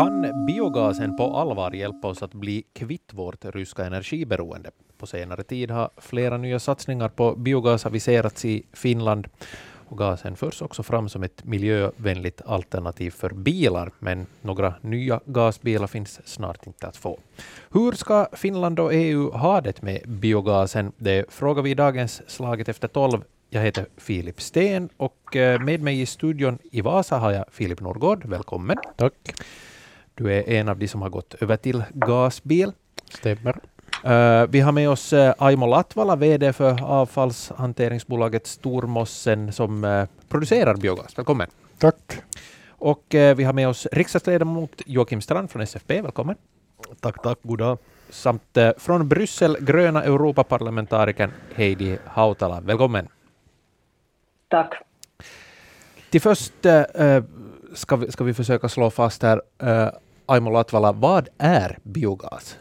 Kan biogasen på allvar hjälpa oss att bli kvitt vårt ryska energiberoende? På senare tid har flera nya satsningar på biogas aviserats i Finland. Och gasen förs också fram som ett miljövänligt alternativ för bilar, men några nya gasbilar finns snart inte att få. Hur ska Finland och EU ha det med biogasen? Det frågar vi i dagens Slaget efter tolv. Jag heter Filip Sten och eh, med mig i studion i Vasa har jag Filip Norgård. Välkommen. Tack. Du är en av de som har gått över till gasbil. Stämmer. Uh, vi har med oss uh, Aimo Latvala, VD för avfallshanteringsbolaget Stormossen, som uh, producerar biogas. Välkommen. Tack. Och vi har med oss riksdagsledamot Joakim Strand från SFP. Välkommen. Tack, tack. God dag. Samt från Bryssel, gröna Europaparlamentarikern Heidi Hautala. Välkommen. Tack. Till först ska, vi, ska vi försöka slå fast här, Aimo Latvala, vad är biogas?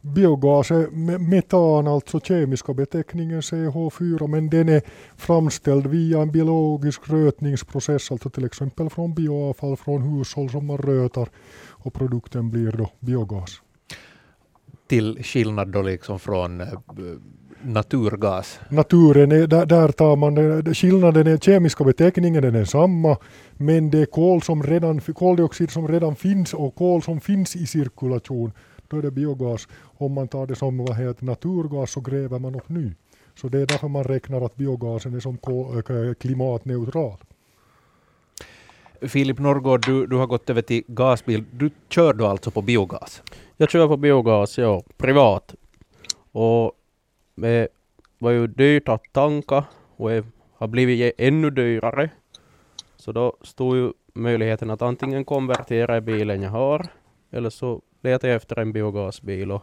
Biogas är metan, alltså kemiska beteckningen CH4, men den är framställd via en biologisk rötningsprocess, alltså till exempel från bioavfall från hushåll som man rötar och produkten blir då biogas. Till skillnad då liksom från eh, naturgas? Naturen, är, där, där tar man, skillnaden är kemiska beteckningen är densamma, men det är kol som redan, koldioxid som redan finns och kol som finns i cirkulation då är det biogas. Om man tar det som vad heter, naturgas så gräver man upp ny. Så det är därför man räknar att biogasen är som klimatneutral. Filip Norrgård, du, du har gått över till gasbil. Du kör du alltså på biogas? Jag kör på biogas, ja, privat. Och det var ju dyrt att tanka och det har blivit e, ännu dyrare. Så då stod ju möjligheten att antingen konvertera bilen jag har eller så letade jag efter en biogasbil och,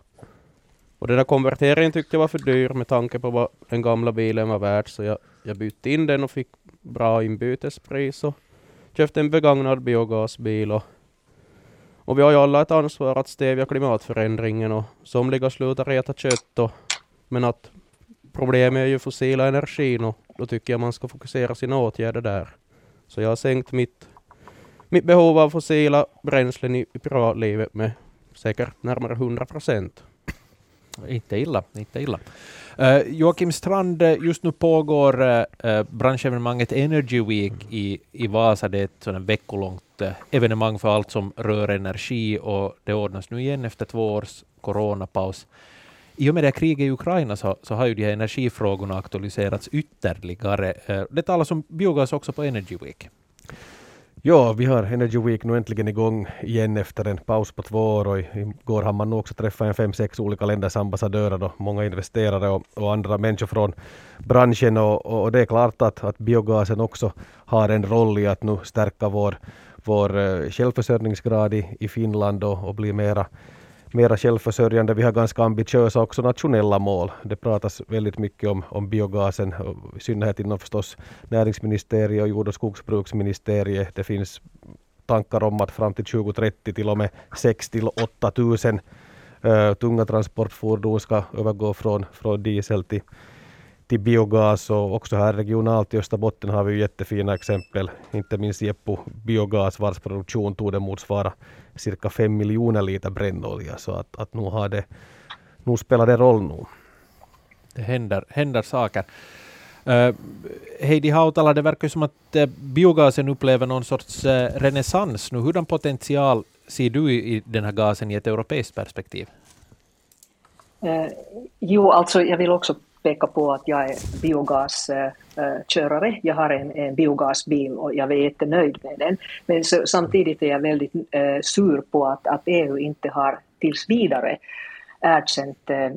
och den där konverteringen tyckte jag var för dyr med tanke på vad den gamla bilen var värd så jag, jag bytte in den och fick bra inbytespris och köpte en begagnad biogasbil och, och vi har ju alla ett ansvar att stävja klimatförändringen och somliga slutar äta kött och, men att problemet är ju fossila energin och då tycker jag man ska fokusera sina åtgärder där. Så jag har sänkt mitt, mitt behov av fossila bränslen i, i privatlivet med säkert närmare 100 procent. Inte illa, inte illa. Uh, Joakim Strand, eh, just nu pågår uh, branschevenemanget Energy Week i, i Vasa. Det är ett sådant veckolångt uh, evenemang för allt som rör energi och det ordnas nu igen efter två års coronapaus. I och med det kriget i Ukraina så, så har ju de här energifrågorna aktualiserats ytterligare. Eh, det talas om biogas också på Energy Week. Ja, vi har Energy Week nu äntligen igång igen efter en paus på två år och igår har man nog också träffat en fem, sex olika länders ambassadörer och många investerare och, och andra människor från branschen och, och, det är klart att, att biogasen också har en roll i att nu stärka vår, vår eh, självförsörjningsgrad i, i Finland och, och bli mera mera självförsörjande. Vi har ganska ambitiösa också nationella mål. Det pratas väldigt mycket om, om biogasen, i synnerhet inom förstås näringsministeriet och jord och skogsbruksministeriet. Det finns tankar om att fram till 2030 till och med 6 till 8 000 uh, tunga transportfordon ska övergå från, från diesel till, till biogas och också här regionalt i Österbotten har vi jättefina exempel, inte minst Jeppo biogas vars produktion torde motsvara cirka fem miljoner liter brännolja så att, att nu, har det, nu spelar det roll nu. Det händer, händer saker. Uh, Heidi Hautala, det verkar som att uh, biogasen upplever någon sorts uh, renässans nu. Hurdan potential ser du i, i den här gasen i ett europeiskt perspektiv? jo, alltså jag vill också peka på att jag är biogaskörare. Eh, eh, jag har en, en biogasbil och jag är jättenöjd med den. Men så, samtidigt är jag väldigt äh, sur på att, att EU inte har tills vidare erkänt äh,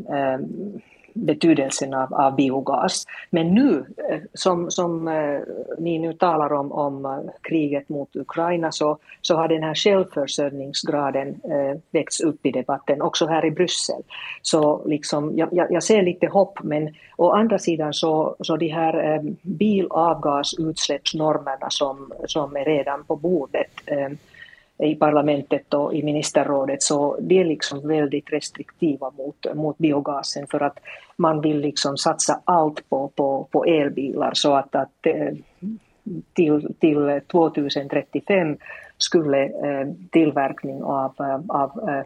betydelsen av, av biogas. Men nu, eh, som, som eh, ni nu talar om, om eh, kriget mot Ukraina, så, så har den här självförsörjningsgraden eh, växt upp i debatten, också här i Bryssel. Så liksom, jag, jag ser lite hopp, men å andra sidan så, så de här eh, bilavgasutsläppsnormerna som, som är redan på bordet eh, i parlamentet och i ministerrådet så de är liksom väldigt restriktiva mot, mot biogasen för att man vill liksom satsa allt på, på, på elbilar så att, att eh, till, till 2035 skulle eh, tillverkning av, eh, av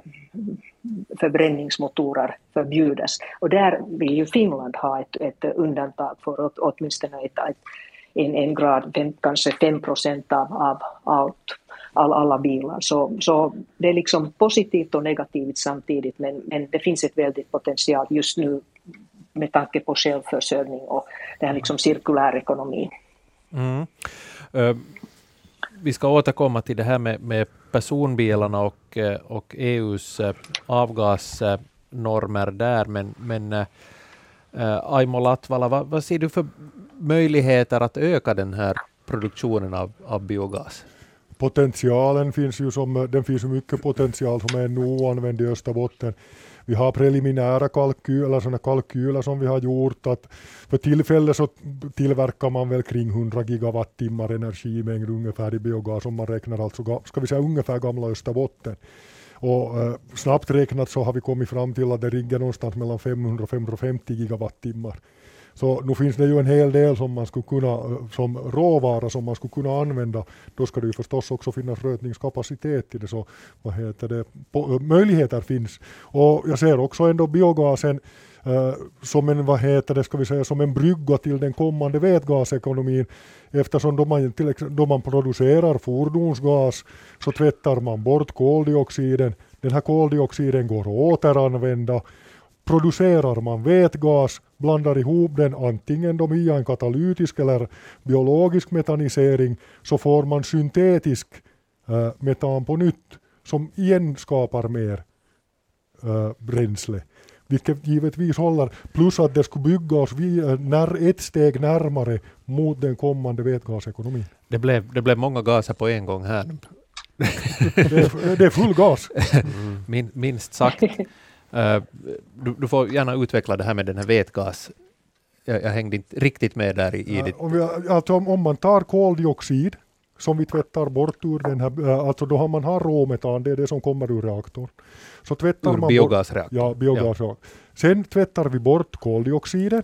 förbränningsmotorer förbjudas. Och där vill ju Finland ha ett, ett undantag för åtminstone ett, ett, en, en grad, fem, kanske 5 procent av, av allt all, alla bilar. Så, så det är liksom positivt och negativt samtidigt men, men det finns ett väldigt potential just nu med tanke på självförsörjning och det här liksom cirkulär ekonomi. Mm. Uh, vi ska återkomma till det här med, med personbilarna och, eh, och EUs eh, avgasnormer där, men, men uh, Aimo Latvala, vad, vad ser du för möjligheter att öka den här produktionen av, av biogas? Potentialen finns ju som, den finns ju mycket potential som är nu oanvänd i Österbotten. Vi har preliminära kalkyler, sådana kalkyler som vi har gjort att för tillfället så tillverkar man väl kring 100 gigawattimmar energimängd ungefär i biogas om man räknar alltså, ska vi säga ungefär gamla Österbotten. Och eh, snabbt räknat så har vi kommit fram till att det ligger någonstans mellan 500 och 550 gigawattimmar. Så nu finns det ju en hel del som man skulle kunna, eh, som råvara som man skulle kunna använda. Då ska det ju förstås också finnas rötningskapacitet i det, så vad heter det, på, eh, möjligheter finns. Och jag ser också ändå biogasen Uh, som en, vad heter det, ska vi säga, som en brygga till den kommande vätgasekonomin. Eftersom då man, till, då man producerar fordonsgas så tvättar man bort koldioxiden. Den här koldioxiden går att återanvända producerar man vätgas, blandar ihop den antingen då via en katalytisk eller biologisk metanisering, så får man syntetisk äh, metan på nytt, som igen skapar mer äh, bränsle. Vilket givetvis håller, plus att det skulle bygga oss via, när, ett steg närmare mot den kommande vätgasekonomin. Det blev, det blev många gaser på en gång här. det, är, det är full gas. Mm. Min, minst sagt. Uh, du, du, får gärna utveckla det här med den här vätgas. Jag, jag hängde inte riktigt med där i, i ja, om, vi, alltså om, om, man tar koldioxid som vi tvättar bort ur den här, eh, alltså då har man har råmetan, det är det som kommer ur reaktorn. Så tvättar ur man biogasreaktorn? Ja, biogasreaktorn. Ja. Sen tvättar vi bort koldioxiden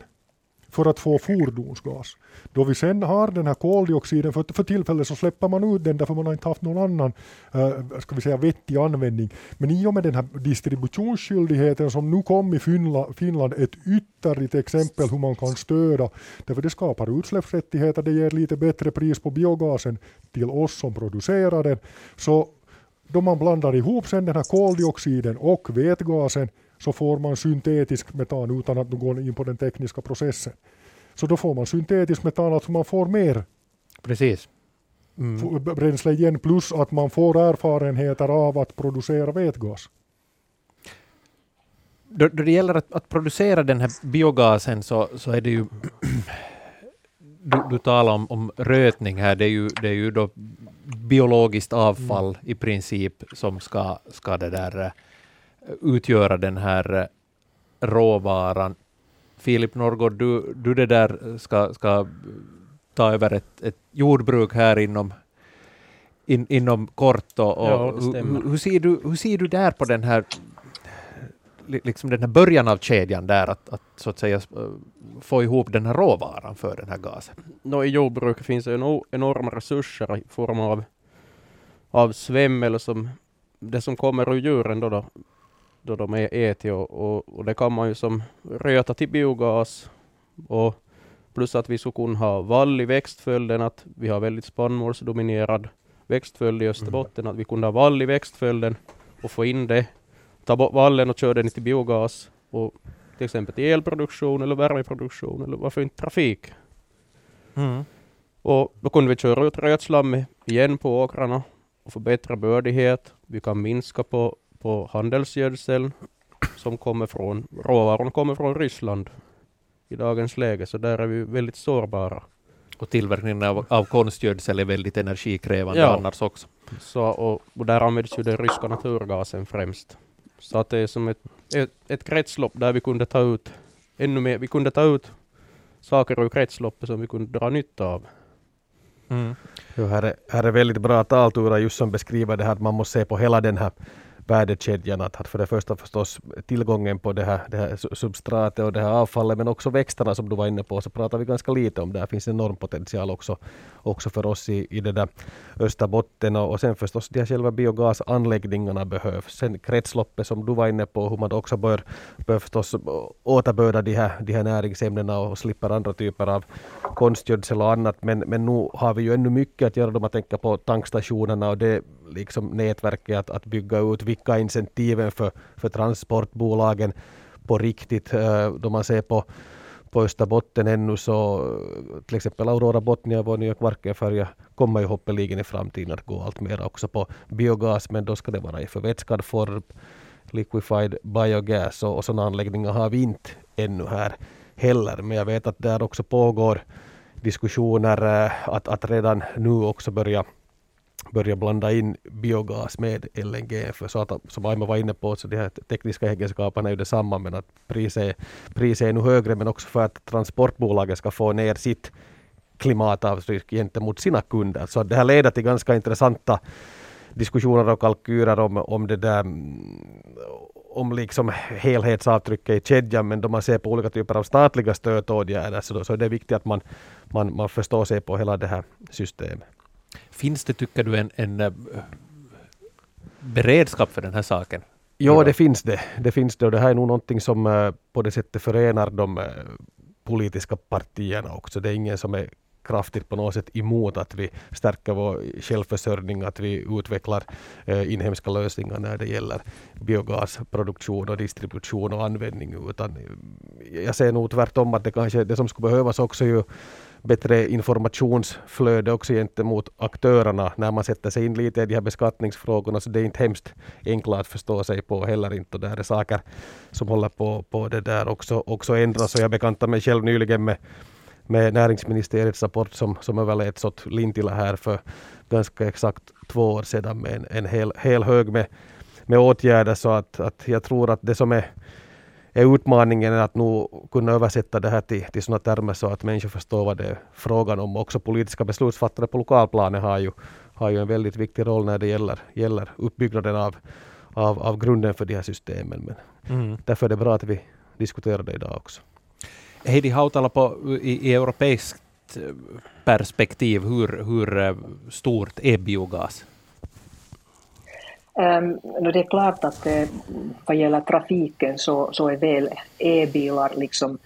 för att få fordonsgas. Då vi sen har den här koldioxiden, för, för tillfället så släpper man ut den därför man har inte haft någon annan äh, ska vi säga, vettig användning. Men i och med den här distributionsskyldigheten som nu kom i Finland, Finland ett ytterligt exempel hur man kan stödja, därför det skapar utsläppsrättigheter, det ger lite bättre pris på biogasen till oss som producerar den. Så då man blandar ihop sen den här koldioxiden och vätgasen så får man syntetisk metan utan att gå in på den tekniska processen. Så då får man syntetisk metan, alltså man får mer Precis. Mm. bränsle igen, plus att man får erfarenheter av att producera vätgas. Då, då det gäller att, att, producera den här biogasen så, så är det ju du, du talar om, om rötning här, det är ju, det är ju då biologiskt avfall mm. i princip som ska, ska det där eh, utgöra den här eh, råvaran. Filip Norrgård, du, du det där ska, ska ta över ett, ett jordbruk här inom, in, inom kort. Och, och ja, hur, hur, ser du, hur ser du där på den här liksom den här början av kedjan där, att, att så att säga få ihop den här råvaran för den här gasen? No, I jordbruket finns det enorma resurser i form av, av svämmel som det som kommer ur djuren då, då då de är ätit och, och, och, det kan man ju som röta till biogas och plus att vi skulle kunna ha vall i växtföljden, att vi har väldigt spannmålsdominerad växtföljd i Österbotten, mm. att vi kunde ha vall i växtföljden och få in det, ta bort vallen och köra den till biogas och till exempel till elproduktion eller värmeproduktion eller varför inte trafik. Mm. Och då kunde vi köra ut rötslammet igen på åkrarna och få bättre bördighet. Vi kan minska på på handelsgödsel som kommer från, råvaran kommer från Ryssland i dagens läge, så där är vi väldigt sårbara. Och tillverkningen av, av konstgödsel är väldigt energikrävande ja. annars också. Så, och, och där används ju den ryska naturgasen främst. Så att det är som ett, ett, ett kretslopp där vi kunde ta ut ännu mer, vi kunde ta ut saker ur kretsloppet som vi kunde dra nytta av. Mm. Jo, här, är, här är väldigt bra talturer just som beskriver det här att man måste se på hela den här värdekedjan. Att, för det första förstås tillgången på det här, det här substratet och det här avfallet men också växterna som du var inne på så pratar vi ganska lite om. Där finns enorm potential också, också för oss i, i det där Österbotten och, och sen förstås de här själva biogasanläggningarna behövs. Sen kretsloppet som du var inne på hur man också bör, bör förstås återbörda de här, de här näringsämnena och slipper andra typer av konstgödsel och annat. Men, men nu har vi ju ännu mycket att göra om man tänker på tankstationerna och det liksom nätverket att, att bygga ut vilka incentiven för, för transportbolagen på riktigt. Eh, då man ser på, på Österbotten ännu så till exempel Aurora Botnia, vår nya Kvarkenfärja, kommer ju hoppeligen i framtiden att gå allt mer också på biogas, men då ska det vara i förvätskad form, liquefied biogas och, och sådana anläggningar har vi inte ännu här heller. Men jag vet att där också pågår diskussioner eh, att, att redan nu också börja börja blanda in biogas med LNG. För så att, som Aima var inne på, så de här tekniska egenskaperna är ju detsamma, men att priset, priset är nu högre, men också för att transportbolagen ska få ner sitt klimatavtryck gentemot sina kunder. Så det här leder till ganska intressanta diskussioner och kalkyler om, om det där om liksom helhetsavtrycket i kedjan, men då man ser på olika typer av statliga stödåtgärder så, då, så är det viktigt att man, man, man förstår sig på hela det här systemet. Finns det, tycker du, en, en uh, beredskap för den här saken? Ja, det finns det. Det finns det och det här är nog någonting som uh, på det sättet förenar de uh, politiska partierna också. Det är ingen som är kraftigt på något sätt emot att vi stärker vår självförsörjning, att vi utvecklar eh, inhemska lösningar när det gäller biogasproduktion och distribution och användning. Utan jag ser nog tvärtom att det kanske det som skulle behövas också ju bättre informationsflöde också gentemot aktörerna när man sätter sig in lite i de här beskattningsfrågorna. Så det är inte hemskt enkla att förstå sig på heller inte. Och där är saker som håller på, på det där också, också ändras. Och jag bekantade mig själv nyligen med med näringsministeriets rapport som, som överläts åt Lintila här för ganska exakt två år sedan med en, en hel, hel hög med, med åtgärder. Så att, att jag tror att det som är, är utmaningen att nu kunna översätta det här till, till sådana termer så att människor förstår vad det är frågan om. Också politiska beslutsfattare på lokalplanet har ju, har ju en väldigt viktig roll när det gäller, gäller uppbyggnaden av, av, av grunden för de här systemen. Men mm. Därför är det bra att vi diskuterar det idag också. Heidi Hautala, på, i, i europeiskt eh, perspektiv, hur, hur eh, stort är biogas? Um, det är klart att eh, vad gäller trafiken så, så är väl e-bilar liksom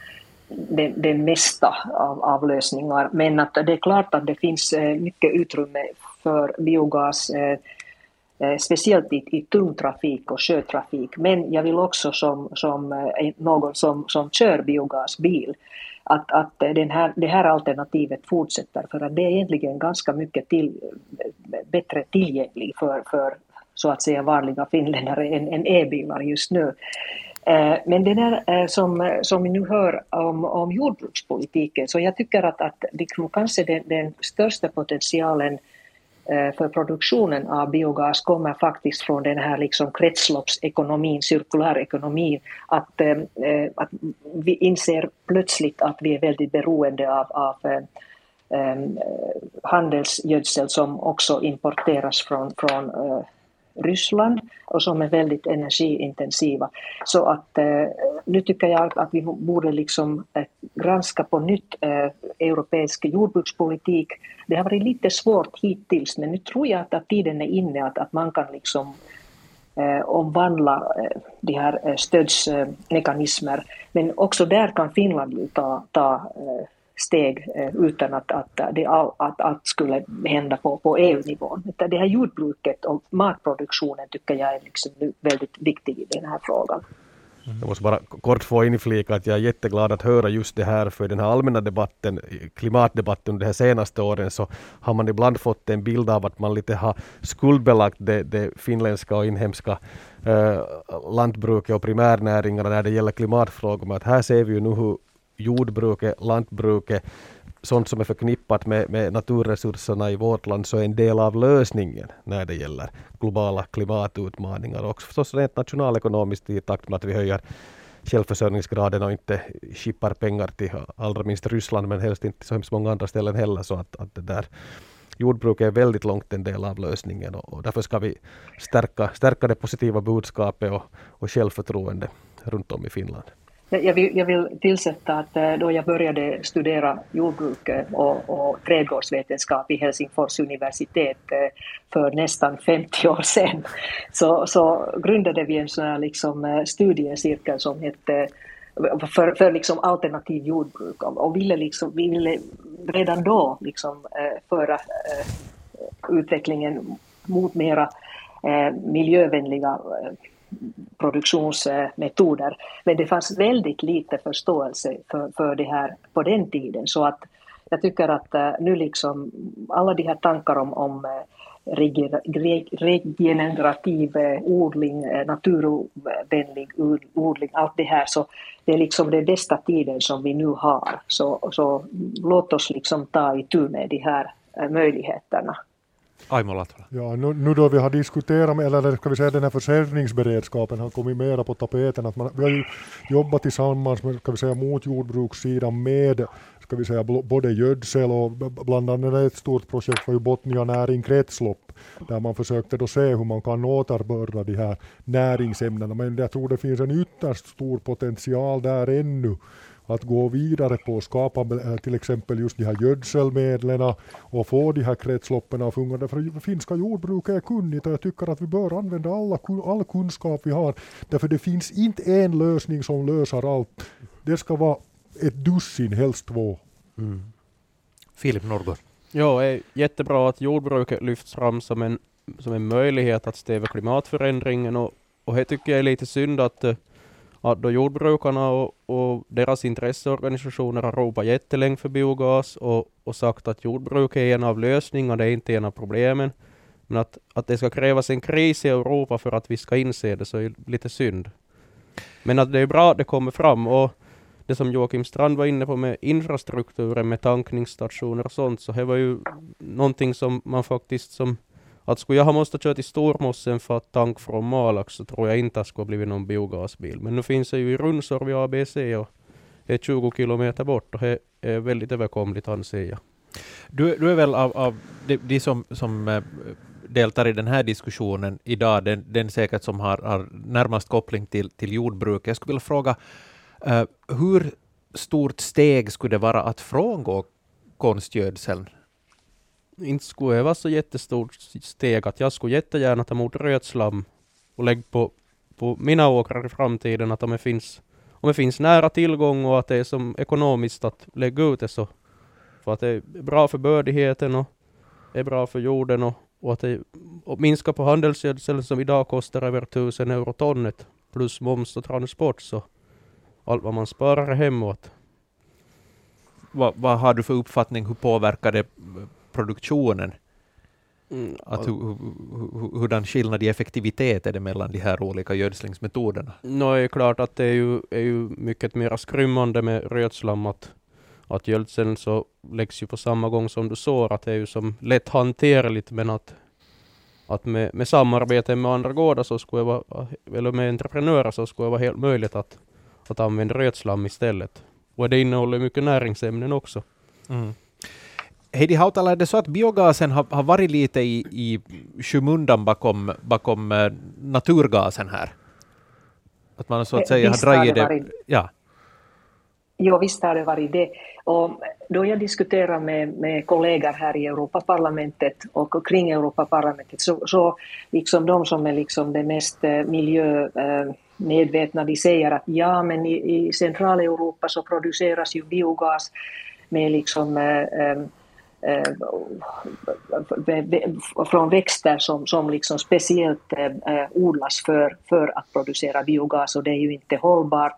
det, det mesta av, av lösningar. Men att det är klart att det finns eh, mycket utrymme för biogas eh, speciellt i, i tung trafik och sjötrafik. Men jag vill också som, som någon som, som kör biogasbil att, att den här, det här alternativet fortsätter för att det är egentligen ganska mycket till, bättre tillgänglig för, för så att säga vanliga finländare än, än e-bilar just nu. Eh, men det där eh, som, som vi nu hör om, om jordbrukspolitiken, så jag tycker att, att liksom kanske den, den största potentialen eh, för produktionen av biogas kommer faktiskt från den här liksom kretsloppsekonomin, cirkulärekonomin, att, att vi inser plötsligt att vi är väldigt beroende av, av handelsgödsel som också importeras från, från Ryssland och som är väldigt energiintensiva. Så att eh, nu tycker jag att vi borde liksom eh, granska på nytt eh, europeisk jordbrukspolitik. Det har varit lite svårt hittills men nu tror jag att, att tiden är inne att, att man kan liksom eh, omvandla eh, de här eh, stödsmekanismer. Men också där kan Finland ta, ta eh, steg eh, utan att, att, det, att allt skulle hända på, på EU-nivån. Det här jordbruket och matproduktionen tycker jag är liksom väldigt viktig i den här frågan. Mm. Jag måste bara kort få inflika att jag är jätteglad att höra just det här, för i den här allmänna debatten, klimatdebatten under de senaste åren, så har man ibland fått en bild av att man lite har skuldbelagt det, det finländska och inhemska äh, lantbruket och primärnäringarna när det gäller klimatfrågor. Men att här ser vi ju nu hur jordbruket, lantbruket, sånt som är förknippat med, med naturresurserna i vårt land så är en del av lösningen när det gäller globala klimatutmaningar och också förstås rent nationalekonomiskt i takt med att vi höjer självförsörjningsgraden och inte skippar pengar till allra minst Ryssland men helst inte så hemskt många andra ställen heller så att, att det där jordbruket är väldigt långt en del av lösningen och, och därför ska vi stärka, stärka det positiva budskapet och, och självförtroende runt om i Finland. Jag vill, jag vill tillsätta att eh, då jag började studera jordbruk eh, och, och trädgårdsvetenskap i Helsingfors universitet eh, för nästan 50 år sedan. Så, så grundade vi en sån här liksom studiecirkel som hette för, för liksom alternativ jordbruk. Och ville liksom, vi ville redan då liksom föra utvecklingen mot mera miljövänliga produktionsmetoder. Men det fanns väldigt lite förståelse för, för det här på den tiden. Så att jag tycker att eh, nu liksom alla de här tankar om, om eh, regenerativ eh, odling, naturvänlig odling, allt det här, så det är liksom den bästa tiden som vi nu har. Så, så låt oss liksom ta itu med de här möjligheterna. Aimo Latvala. Ja, nu, nu då vi har diskuterat, med, eller ska vi säga den här försäljningsberedskapen har kommit mera på tapeten, att man, vi har ju jobbat tillsammans med, ska vi säga, mot jordbrukssidan med ska vi säga, både gödsel och bland annat ett stort projekt var ju Botnia näring kretslopp, där man försökte då se hur man kan återbörda de här näringsämnena, men jag tror det finns en ytterst stor potential där ännu att gå vidare på att skapa eh, till exempel just de här gödselmedlen och få de här kretsloppen att fungera. För finska jordbruket är kunnigt och jag tycker att vi bör använda alla, all kunskap vi har. Därför det finns inte en lösning som löser allt. Det ska vara ett dussin, helst två. Mm. Filip Norrgård. Ja, det är jättebra att jordbruket lyfts fram som en, som en möjlighet att stävja klimatförändringen och, och det tycker jag är lite synd att uh, att då jordbrukarna och, och deras intresseorganisationer har ropat jättelänge för biogas och, och sagt att jordbruk är en av lösningarna, det är inte en av problemen. Men att, att det ska krävas en kris i Europa för att vi ska inse det så är lite synd. Men att det är bra att det kommer fram och det som Joakim Strand var inne på med infrastrukturen med tankningsstationer och sånt, så det var ju någonting som man faktiskt som att skulle jag ha måste köra till Stormossen för att tanka från Malax så tror jag inte att det skulle blivit någon biogasbil. Men nu finns det ju i Runsor vid ABC och är 20 kilometer bort och det är väldigt överkomligt anser jag. Du, du är väl av, av de, de som, som eh, deltar i den här diskussionen idag, den, den säkert som har, har närmast koppling till, till jordbruk. Jag skulle vilja fråga, uh, hur stort steg skulle det vara att frångå konstgödseln inte skulle vara så jättestort steg att jag skulle jättegärna ta emot rötslam och lägga på, på mina åkrar i framtiden att om det finns om det finns nära tillgång och att det är som ekonomiskt att lägga ut det så för att det är bra för bördigheten och är bra för jorden och, och att det och minska på handelsgödsel som idag kostar över 1000 euro tonnet plus moms och transport så allt vad man sparar hemåt. Vad, vad har du för uppfattning, hur påverkar det produktionen. Mm, att hur, hur, hurdan skillnad i effektivitet är det mellan de här olika gödslingsmetoderna? No, det är klart att det är ju, är ju mycket mer skrymmande med rötslam att, att gödseln så läggs ju på samma gång som du sår, att det är ju som lätt hanterligt men att, att med, med samarbete med andra gårdar så skulle det vara, eller med entreprenörer så skulle det vara helt möjligt att, att använda rötslam istället. Och det innehåller mycket näringsämnen också. Mm. Heidi Hautala, är det så att biogasen har, har varit lite i, i skymundan bakom, bakom uh, naturgasen här? Att man så att säga visst har dragit det... Varit, ja. Jo, visst har det varit det. Och då jag diskuterar med, med kollegor här i Europaparlamentet och kring Europaparlamentet så, så liksom de som är liksom det mest eh, miljömedvetna, de säger att ja, men i, i Centraleuropa så produceras ju biogas med liksom äh, Eh, Eh, från växter som, som liksom speciellt eh, odlas för, för att producera biogas och det är ju inte hållbart.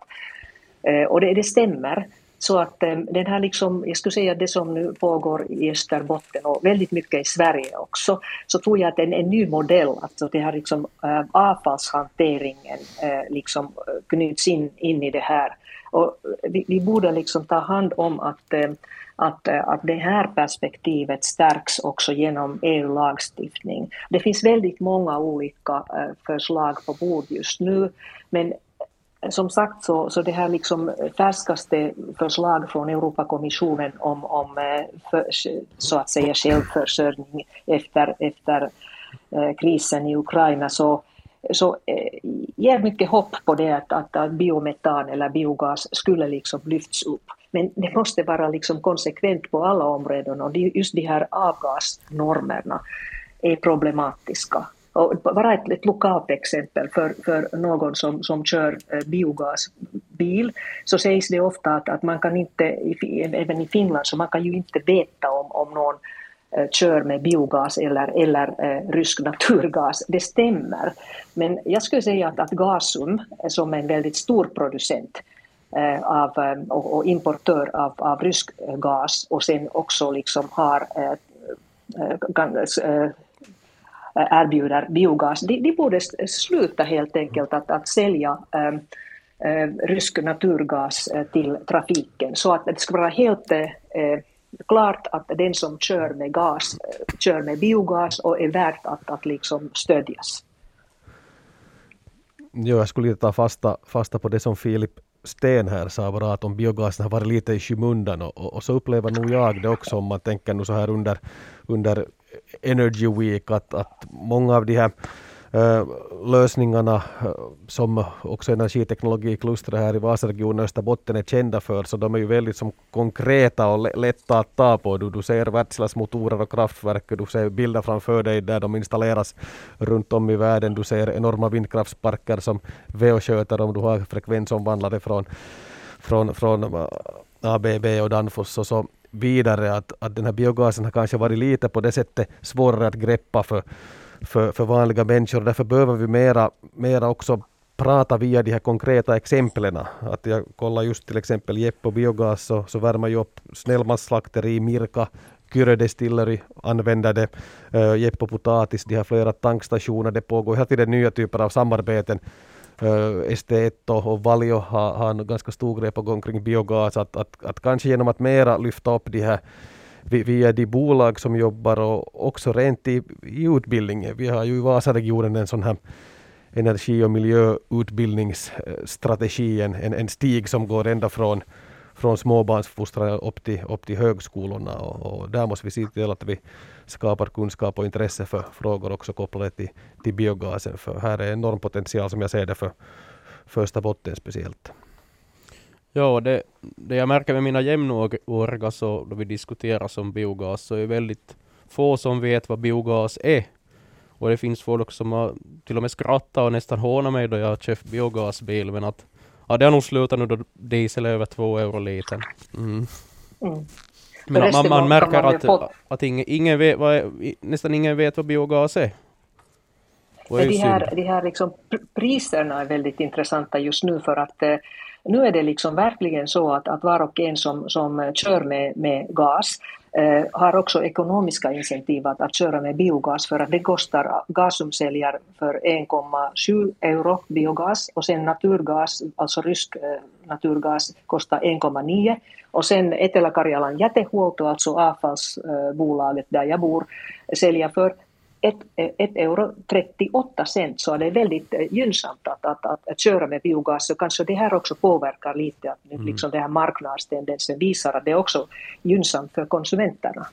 Eh, och det, det stämmer. Så att den här liksom, jag skulle säga det som nu pågår i Österbotten och väldigt mycket i Sverige också, så tror jag att en, en ny modell, alltså det här liksom äh, avfallshanteringen äh, liksom knyts in, in i det här. Och vi, vi borde liksom ta hand om att eh, att, eh, att det här perspektivet stärks också genom EU-lagstiftning. Det finns väldigt många olika eh, förslag på bord just nu, men som sagt så, så det här liksom färskaste förslag från Europakommissionen om, om för, så att säga självförsörjning efter, efter krisen i Ukraina så, så eh, ger mycket hopp på det att, att, att biometan eller biogas skulle liksom lyfts upp. Men det måste vara liksom konsekvent på alla områden och just de här avgasnormerna är problematiska. Och bara ett, ett lokalt exempel för, för någon som, som kör eh, biogasbil så sägs det ofta att, att man kan inte, även i Finland, så man kan ju inte veta om, om någon Eh, kör med biogas eller, eller eh, rysk naturgas. Det stämmer. Men jag skulle säga att, att Gasum, som är en väldigt stor producent eh, av, eh, och, och, importör av, av rysk eh, gas och sen också liksom har eh, erbjuder biogas, de, de borde sluta helt enkelt att, att sälja rysk naturgas till trafiken så att det ska vara helt klart att den som kör med gas kör med biogas och är värt att, att liksom stödjas. Jo, jag skulle ta fasta, fasta på det som Filip Sten här sa bara att om biogasen har varit lite i skymundan och, och, och, så upplever nog jag det också om man tänker nu så här under, under Energy Week att, att många av de här lösningarna som också energiteknologiklustret här i Vasaregionen och Österbotten är kända för, så de är ju väldigt som konkreta och lätta att ta på. Du, du ser Wärtsiläs motorer och kraftverk, du ser bilder framför dig där de installeras runt om i världen. Du ser enorma vindkraftsparker som VO sköter om du har frekvensomvandlare från, från, från ABB och Danfoss och så vidare att, att den här biogasen har kanske varit lite på det sättet svårare att greppa för, för, för vanliga människor. Därför behöver vi mera, mera också prata via de här konkreta exemplen. Att jag kollar just till exempel Jeppo biogas så, så värmer ju upp Snellmansslakteri, Mirka, Kyrö Distillery använder det, eh, uh, Jeppo Potatis, de har flera tankstationer, det pågår hela tiden nya typer av samarbeten eh, ST1 och Valio har, har en ganska stor grej på gång kring biogas. Att, att, att kanske genom att mera lyfta upp de här via de bolag som jobbar och också rent i, i utbildningen. Vi har ju i Vasaregionen en sån här energi och miljöutbildningsstrategi, en, en stig som går ända från från småbarnsfostran upp till, upp till högskolorna och, och, där måste vi se till att vi skapar kunskap och intresse för frågor också kopplade till, till biogasen för här är enorm potential som jag ser det för, för Österbotten speciellt. Ja, det, det jag märker med mina jämnåriga så då vi diskuterar som biogas så är det väldigt få som vet vad biogas är. Och det finns folk som har till och med skrattat och nästan hånat mig då jag har köpt biogasbil men att Ja, det har nog slutat nu då diesel är över två euro litern. Mm. Mm. Men man, man märker man att, fått... att ingen, ingen vet, vad, nästan ingen vet vad biogas är. är de här, de här liksom priserna är väldigt intressanta just nu för att eh, nu är det liksom verkligen så att, att var och en som, som kör med, med gas eh, har också ekonomiska incentiv att, att köra med biogas för att det kostar, Gasum säljer för 1,7 euro biogas och sen naturgas, alltså rysk eh, naturgas kostar 1,9 och sen Etelä-Karjalan jätehuolto, alltså avfallsbolaget där jag bor, säljer för 1 euro 38 cent så det är väldigt eh, gynnsamt att, att, att, att köra med biogas. Så kanske det här också påverkar lite att mm. liksom den här marknadstendensen visar att det är också gynnsamt för konsumenterna.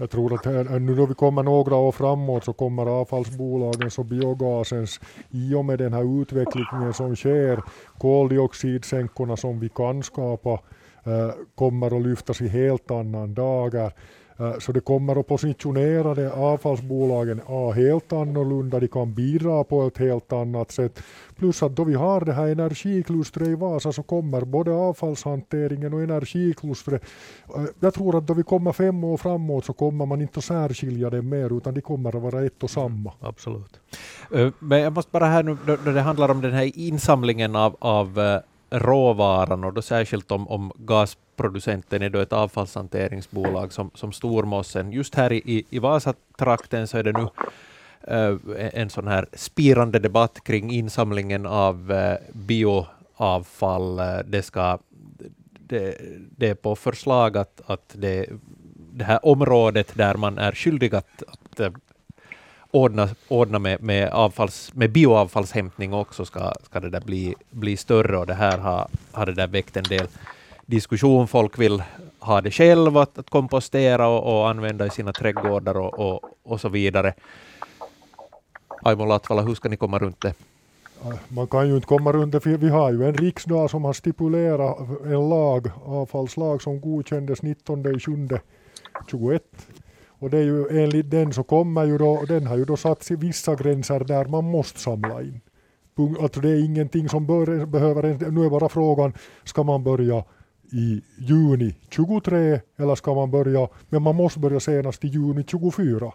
Jag tror att här, nu då vi kommer några år framåt så kommer avfallsbolagens och biogasens, i och med den här utvecklingen som sker, koldioxidsänkorna som vi kan skapa, eh, kommer att lyftas i helt annan dagar. Eh, så det kommer att positionera de avfallsbolagen A helt annorlunda, de kan bidra på ett helt annat sätt. Plus att då vi har det här energiklustret i Vasa så kommer både avfallshanteringen och energiklustret. Eh, jag tror att då vi kommer fem år framåt så kommer man inte att särskilja det mer utan de kommer att vara ett och samma. Absolut. Eh, men jag måste bara här nu, när det handlar om den här insamlingen av, av råvaran och då särskilt om, om gasproducenten är då ett avfallshanteringsbolag som, som Stormossen. Just här i, i Vasatrakten så är det nu äh, en sån här spirande debatt kring insamlingen av äh, bioavfall. Eh, det, ska, det, det, är på förslag att, att det, det här området där man är skyldig att, att ordna, ordna med, med, avfalls, med bioavfallshämtning också ska, ska det där bli, bli större och det här har, har det där väckt en del diskussion. Folk vill ha det själv, att, att kompostera och, och, använda i sina trädgårdar och, och, och så vidare. Aimo Latvala, hur ska ni komma runt det? Man kan ju inte komma runt det, för vi har ju en riksdag som har stipulerat en lag, avfallslag, som godkändes 19 21. Och det är ju enligt den så kommer ju då, den har ju då satt vissa gränser där man måste samla in. Alltså det är ingenting som bör, behöver, nu är bara frågan, ska man börja i juni 23 eller ska man börja, men man måste börja senast i juni 24.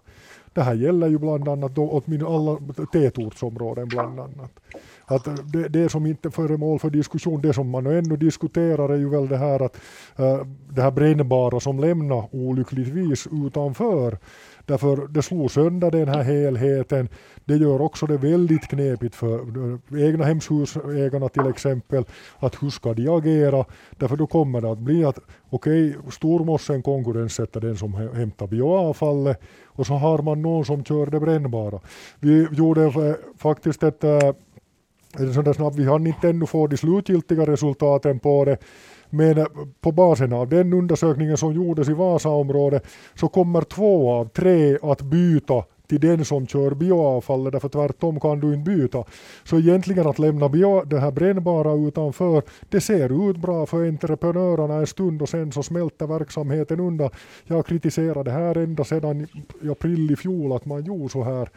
Det här gäller ju bland annat då åtminstone alla tätortsområden bland annat. Att det, det som inte är föremål för diskussion, det som man ännu diskuterar är ju väl det här att eh, det här brännbara som lämnar olyckligtvis utanför Därför det slår sönder den här helheten. Det gör också det väldigt knepigt för eh, egna hemshusägarna till exempel, att hur ska de agera? Därför då kommer det att bli att okej, okay, stormossen konkurrenssätter den som hämtar bioavfallet och så har man någon som kör det brännbara. Vi gjorde eh, faktiskt ett sån där snabbt, vi hann inte ännu få de slutgiltiga resultaten på det, men på basen av den undersökningen som gjordes i Vasaområdet så kommer två av tre att byta till den som kör bioavfallet, därför tvärtom kan du inte byta. Så egentligen att lämna bio, det här brännbara utanför, det ser ut bra för entreprenörerna en stund och sen så smälter verksamheten undan. Jag kritiserar det här ända sedan i april i fjol att man gjorde så här.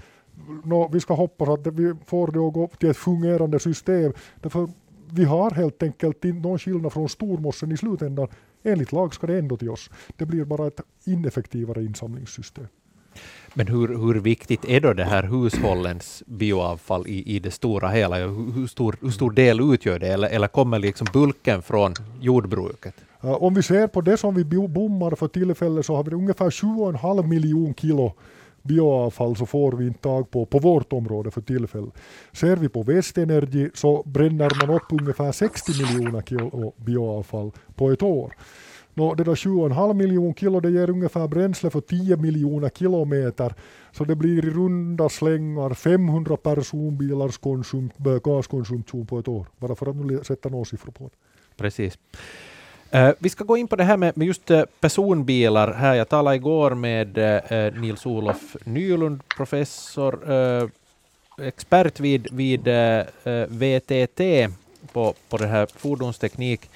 Nå, vi ska hoppas att vi får det att gå till ett fungerande system. Därför vi har helt enkelt inte någon skillnad från stormossen i slutändan. Enligt lag ska det ändå till oss. Det blir bara ett ineffektivare insamlingssystem. Men hur, hur viktigt är då det här hushållens bioavfall i, i det stora hela? Hur, hur, stor, hur stor del utgör det, eller, eller kommer liksom bulken från jordbruket? Om vi ser på det som vi bommar för tillfället så har vi ungefär 7,5 miljoner kilo bioavfall så får vi inte tag på på vårt område för tillfället. Ser vi på Västenergi så bränner man upp ungefär 60 miljoner kilo bioavfall på ett år. Nå, det där 7,5 miljoner kilo det ger ungefär bränsle för 10 miljoner kilometer. Så det blir i runda slängar 500 personbilars konsum, gaskonsumtion på ett år. Bara för att nu sätta några siffror på det. Precis. Uh, vi ska gå in på det här med, med just uh, personbilar. Här, jag talade igår med uh, Nils-Olof Nylund, professor, expert vid, vid VTT på, på det här fordonsteknik.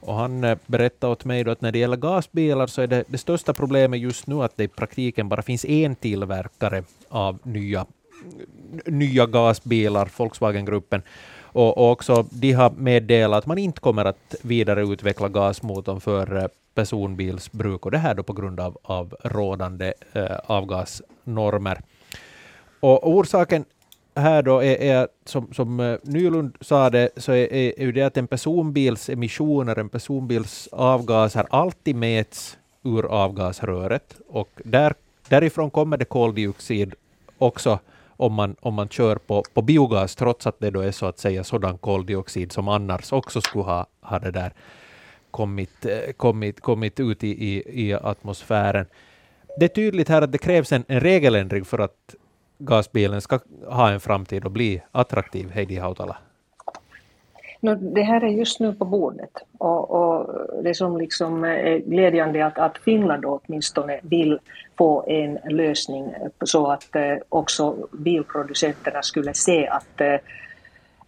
Och han berättade åt mig att när det gäller gasbilar så är det, det största problemet just nu att det i praktiken bara finns en tillverkare av nya, nya gasbilar, Volkswagengruppen. Och, och också de har meddelat att man inte kommer att vidareutveckla gasmotorn för eh, personbilsbruk, och det här då på grund av, av rådande eh, avgasnormer. Och orsaken här då är, är som, som eh, Nylund sa det, så är, är, är det att en personbils emissioner, en personbils avgaser alltid mäts ur avgasröret och där, därifrån kommer det koldioxid också om man, om man kör på, på biogas, trots att det då är så att säga sådan koldioxid som annars också skulle ha, ha det där kommit, eh, kommit, kommit ut i, i, i atmosfären. Det är tydligt här att det krävs en, en regeländring för att gasbilen ska ha en framtid och bli attraktiv, Heidi Hautala. No, det här är just nu på bordet och, och det som liksom är glädjande att, att Finland åtminstone vill få en lösning så att eh, också bilproducenterna skulle se att eh,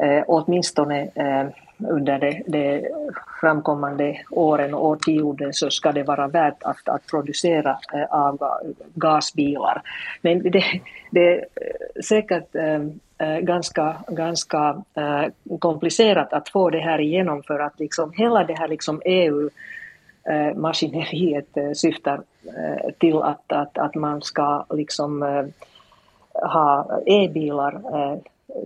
eh åtminstone eh, under de, de framkommande åren och årtionden så ska det vara värt att, att producera eh, av gasbilar. Men det, det är säkert Eh, Eh, ganska, ganska eh, komplicerat att få det här igenom för att liksom hela det här liksom EU eh, maskineriet eh, syftar eh, till att, att, att man ska liksom ha e-bilar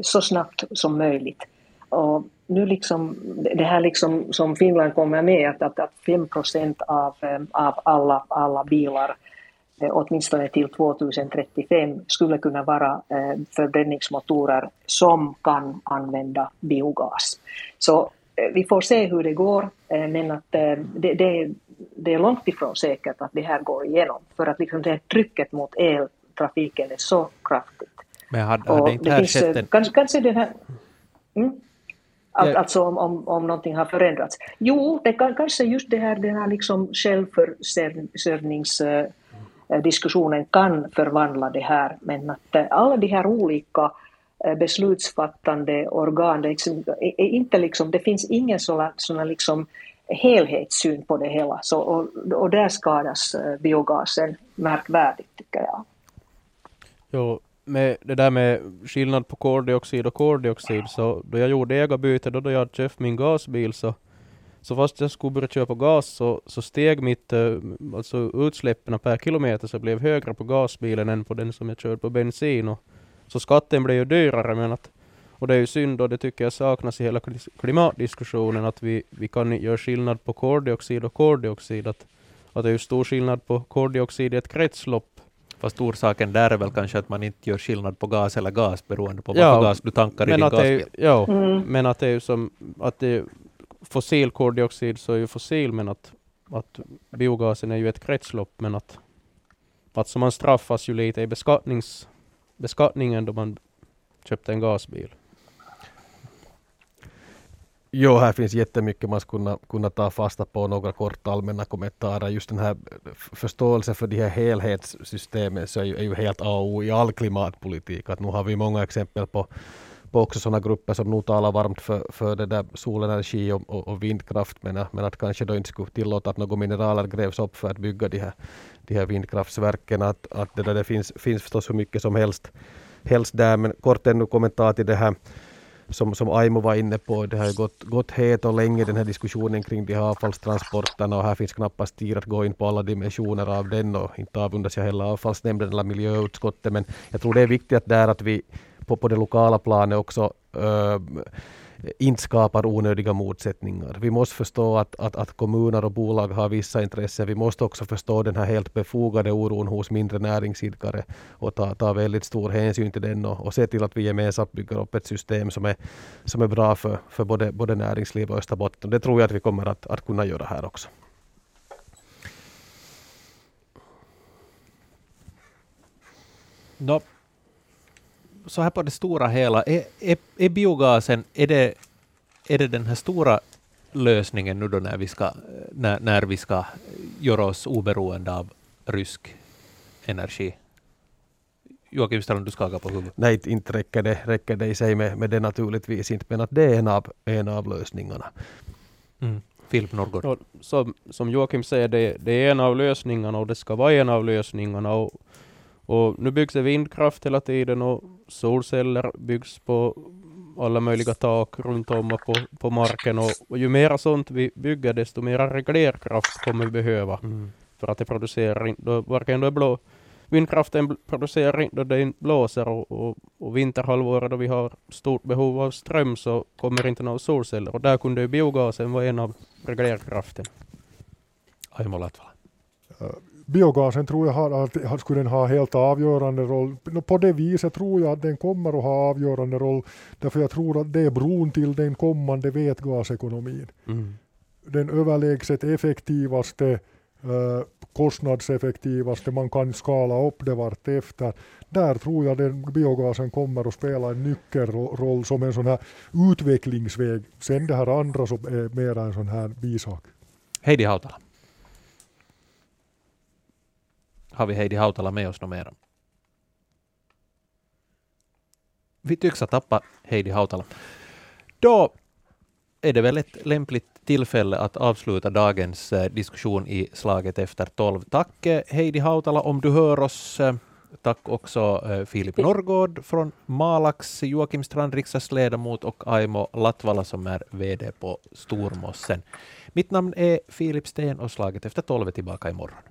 så snabbt som möjligt. Och nu liksom, det här liksom som Finland kommer med, att, att, att 5 procent av, av alla, alla bilar Eh, åtminstone till 2035 skulle kunna vara eh, förbränningsmotorer som kan använda biogas. Så eh, vi får se hur det går, men att det, det, det är långt ifrån säkert att det här går igenom, för att liksom det här trycket mot el trafiken är så kraftigt. Men hade, hade inte här en... kanske, kanske den här... Mm? Att. Alltså om, om, om någonting har förändrats. Jo, det kan, kanske just det här, den här liksom Eh, diskussionen kan förvandla det här, men att eh, alla de här olika eh, beslutsfattande organ, det, liksom, är inte liksom, det finns ingen sådan, liksom helhetssyn på det hela, så, och, och där skadas biogasen märkvärdigt tycker jag. Jo, med det där med skillnad på koldioxid och koldioxid, så då jag gjorde ägarbyte, då, då jag köpte min gasbil, så, så fast jag skulle börja köpa gas, så, så steg mitt, eh, alltså utsläppen per kilometer, så blev högre på gasbilen än på den som jag körde på bensin. Och, så skatten blev ju dyrare, men att, och det är ju synd och det tycker jag saknas i hela klimatdiskussionen, att vi, vi kan göra skillnad på koldioxid och koldioxid, att, att det är ju stor skillnad på koldioxid i ett kretslopp Fast orsaken där är väl kanske att man inte gör skillnad på gas eller gas beroende på ja, vad gas du tankar i din gasbil. Ja, mm. men att det är ju som att det fossil koldioxid så är ju fossil, men att, att biogasen är ju ett kretslopp, men att, att så man straffas ju lite i beskattnings, beskattningen då man köpte en gasbil. Jo, här finns jättemycket man skulle kunna, kunna ta fasta på, några korta allmänna kommentarer. Just den här förståelsen för de här helhetssystemen så är ju, är ju helt A och O i all klimatpolitik. Att nu har vi många exempel på, på också sådana grupper som nu talar varmt för, för det där solenergi och, och, och vindkraft, men, men att kanske då inte skulle tillåta att några mineraler grävs upp för att bygga de här, de här vindkraftsverken. Att, att det, där, det finns, finns förstås hur mycket som helst, helst där, men kort ännu kommentar till det här som, som Aimo var inne på, det har gått, gått het och länge den här diskussionen kring de här avfallstransporterna och här finns knappast tid att gå in på alla dimensioner av den och inte avundas jag heller avfallsnämnden eller miljöutskottet men jag tror det är viktigt där att vi på, på det lokala planet också äh, inte skapar onödiga motsättningar. Vi måste förstå att, att, att kommuner och bolag har vissa intressen. Vi måste också förstå den här helt befogade oron hos mindre näringsidkare och ta, ta väldigt stor hänsyn till den och, och se till att vi gemensamt bygger upp ett system som är, som är bra för, för både, både näringsliv och Österbotten. Det tror jag att vi kommer att, att kunna göra här också. No, så här på det stora hela, är, är, är biogasen, är det, är det den här stora lösningen nu då när vi ska, när, när vi ska göra oss oberoende av rysk energi? Joakim Strand, du skakar på huvudet. Nej, inte räcker det, räcker det i sig med, med det naturligtvis inte, men att det är en av, en av lösningarna. Mm. Filip Norrgård. Som, som Joakim säger, det, det är en av lösningarna och det ska vara en av lösningarna. Och och nu byggs det vindkraft hela tiden och solceller byggs på alla möjliga tak runt om och på, på marken. Och, och ju mer sånt vi bygger, desto mer reglerkraft kommer vi behöva. Mm. För att det producerar inte, varken då blå, vindkraften producerar inte då det blåser och, och, och vinterhalvåret då vi har stort behov av ström så kommer inte några solceller. Och där kunde ju biogasen vara en av reglerkraften. Aimo Latvala biogasen tror jag har, skulle den ha helt avgörande roll. På det viset tror jag att den kommer att ha avgörande roll, därför jag tror att det är bron till den kommande vätgasekonomin. Mm. Den överlägset effektivaste, eh, kostnadseffektivaste, man kan skala upp det vartefter. Där tror jag den biogasen kommer att spela en nyckelroll som en sån här utvecklingsväg. Sen det här andra som är mer en sån här bisak. Heidi Hautala. Har vi Heidi Hautala med oss något mer. Vi tycks ha tappat Heidi Hautala. Då är det väl ett lämpligt tillfälle att avsluta dagens eh, diskussion i slaget efter tolv. Tack eh, Heidi Hautala om du hör oss. Eh, tack också Filip Norrgård från Malax, Joakim Strand, riksdagsledamot och Aimo Latvala som är VD på Stormossen. Mitt namn är Filip Sten och slaget efter tolv är tillbaka imorgon.